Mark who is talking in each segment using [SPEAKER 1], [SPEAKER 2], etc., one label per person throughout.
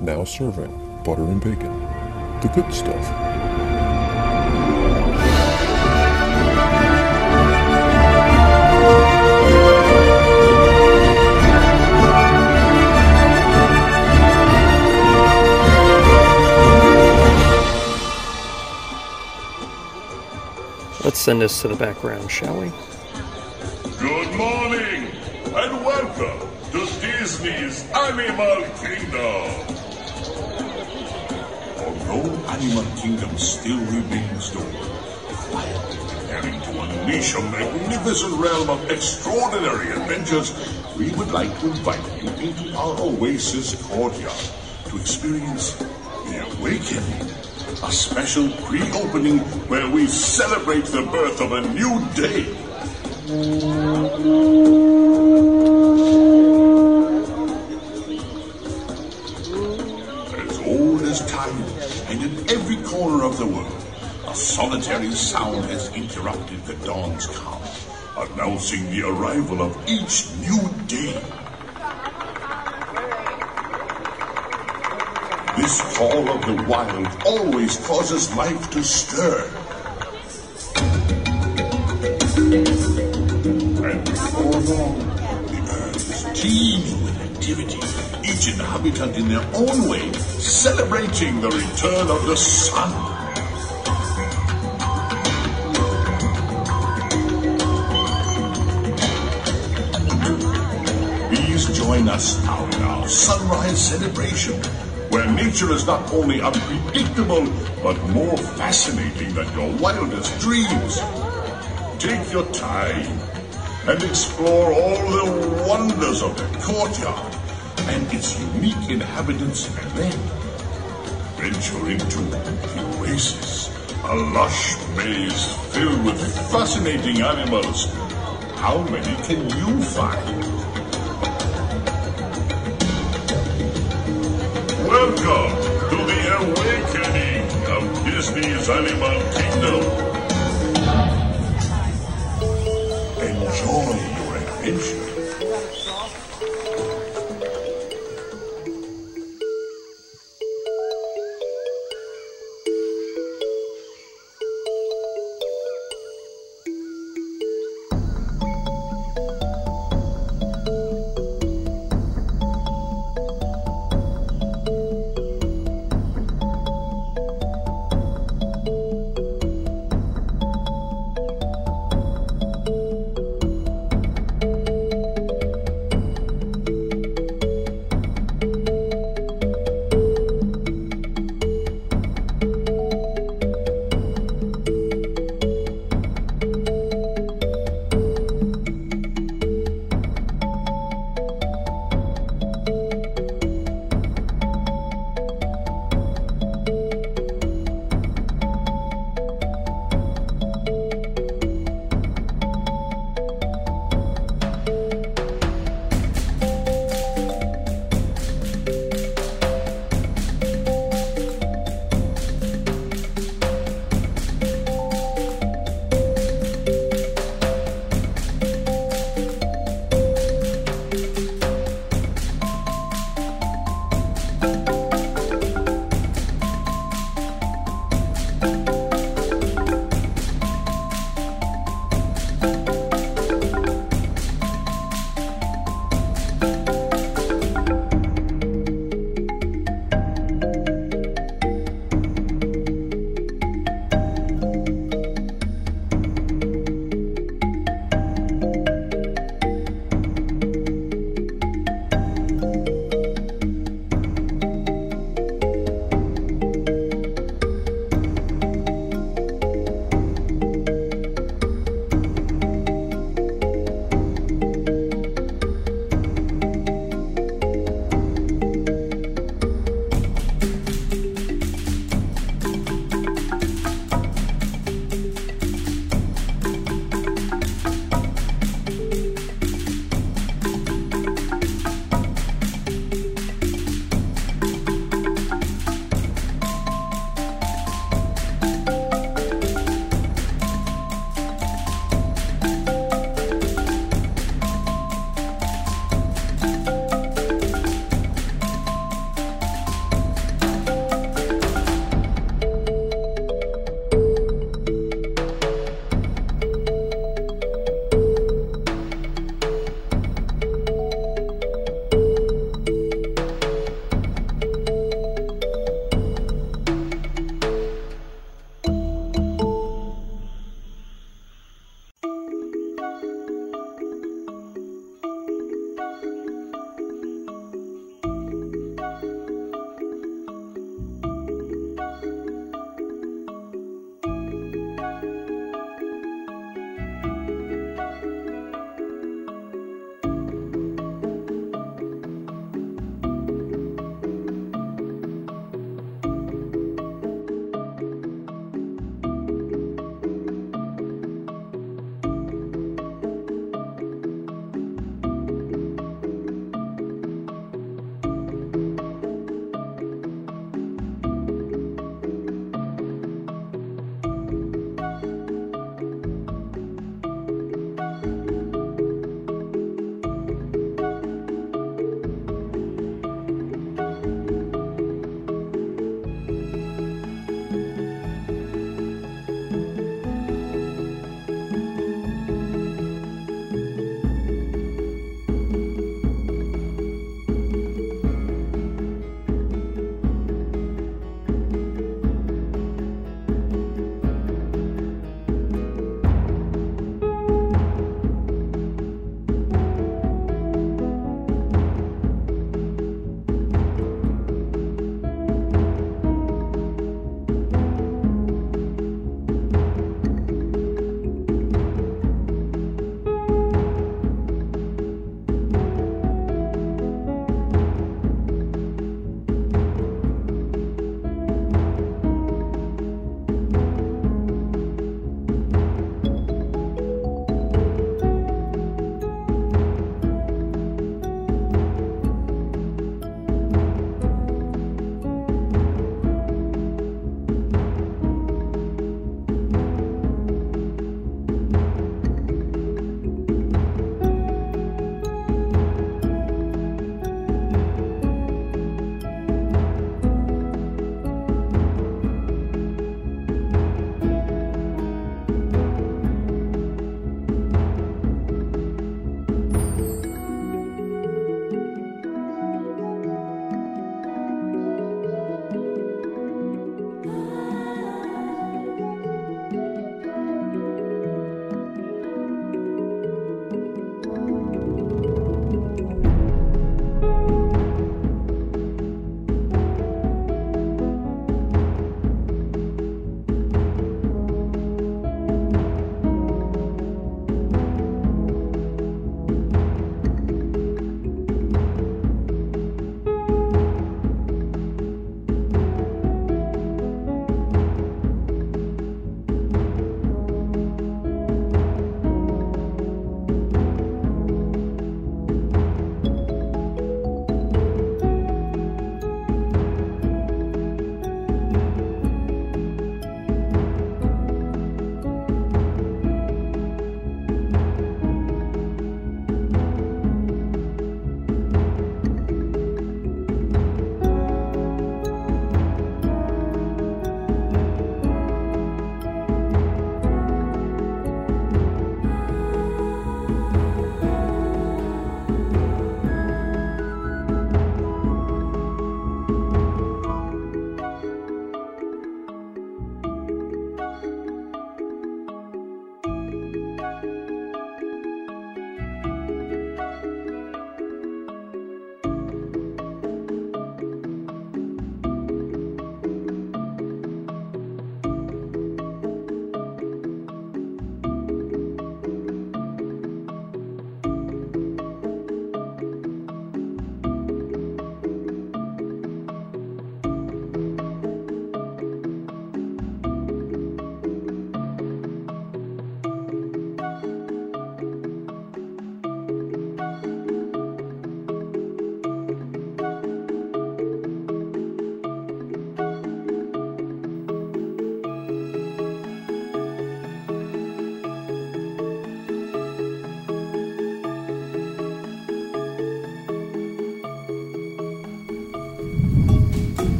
[SPEAKER 1] now serving butter and bacon. The good stuff.
[SPEAKER 2] Let's send this to the background, shall we?
[SPEAKER 3] Good morning and welcome to Disney's Animal Kingdom. Animal Kingdom still remains dormant preparing to unleash a magnificent realm of extraordinary adventures, we would like to invite you into our Oasis courtyard to experience the awakening. A special pre-opening where we celebrate the birth of a new day. Solitary sound has interrupted the dawn's calm, announcing the arrival of each new day. This call of the wild always causes life to stir. And before long, the earth is teeming with activity, each inhabitant in their own way celebrating the return of the sun. Nature is not only unpredictable, but more fascinating than your wildest dreams. Take your time and explore all the wonders of the courtyard and its unique inhabitants, and then venture into the oasis, a lush maze filled with fascinating animals. How many can you find? Welcome to the awakening of Disney's Animal Kingdom. Enjoy your adventure.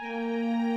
[SPEAKER 1] Música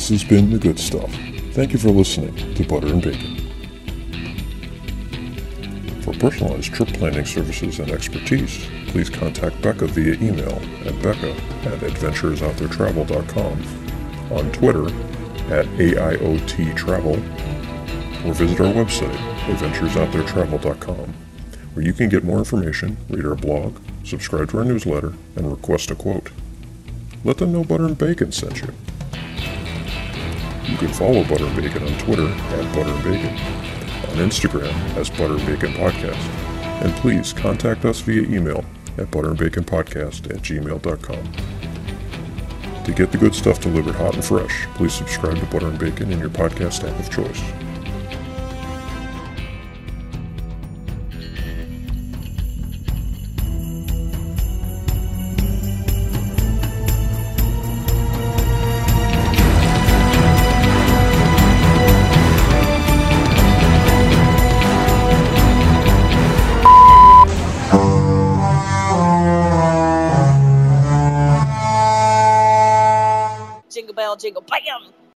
[SPEAKER 1] This has been The Good Stuff. Thank you for listening to Butter and Bacon. For personalized trip planning services and expertise, please contact Becca via email at becca at adventuresouttheretravel.com, on Twitter at AIOTtravel, or visit our website, adventuresouttheretravel.com, where you can get more information, read our blog, subscribe to our newsletter, and request a quote. Let them know Butter and Bacon sent you. You can follow Butter and Bacon on Twitter at Butter and Bacon, on Instagram as Butter and Bacon Podcast, and please contact us via email at butterandbaconpodcast at gmail.com. To get the good stuff delivered hot and fresh, please subscribe to Butter and Bacon in your podcast app of choice.
[SPEAKER 4] 这个白羊。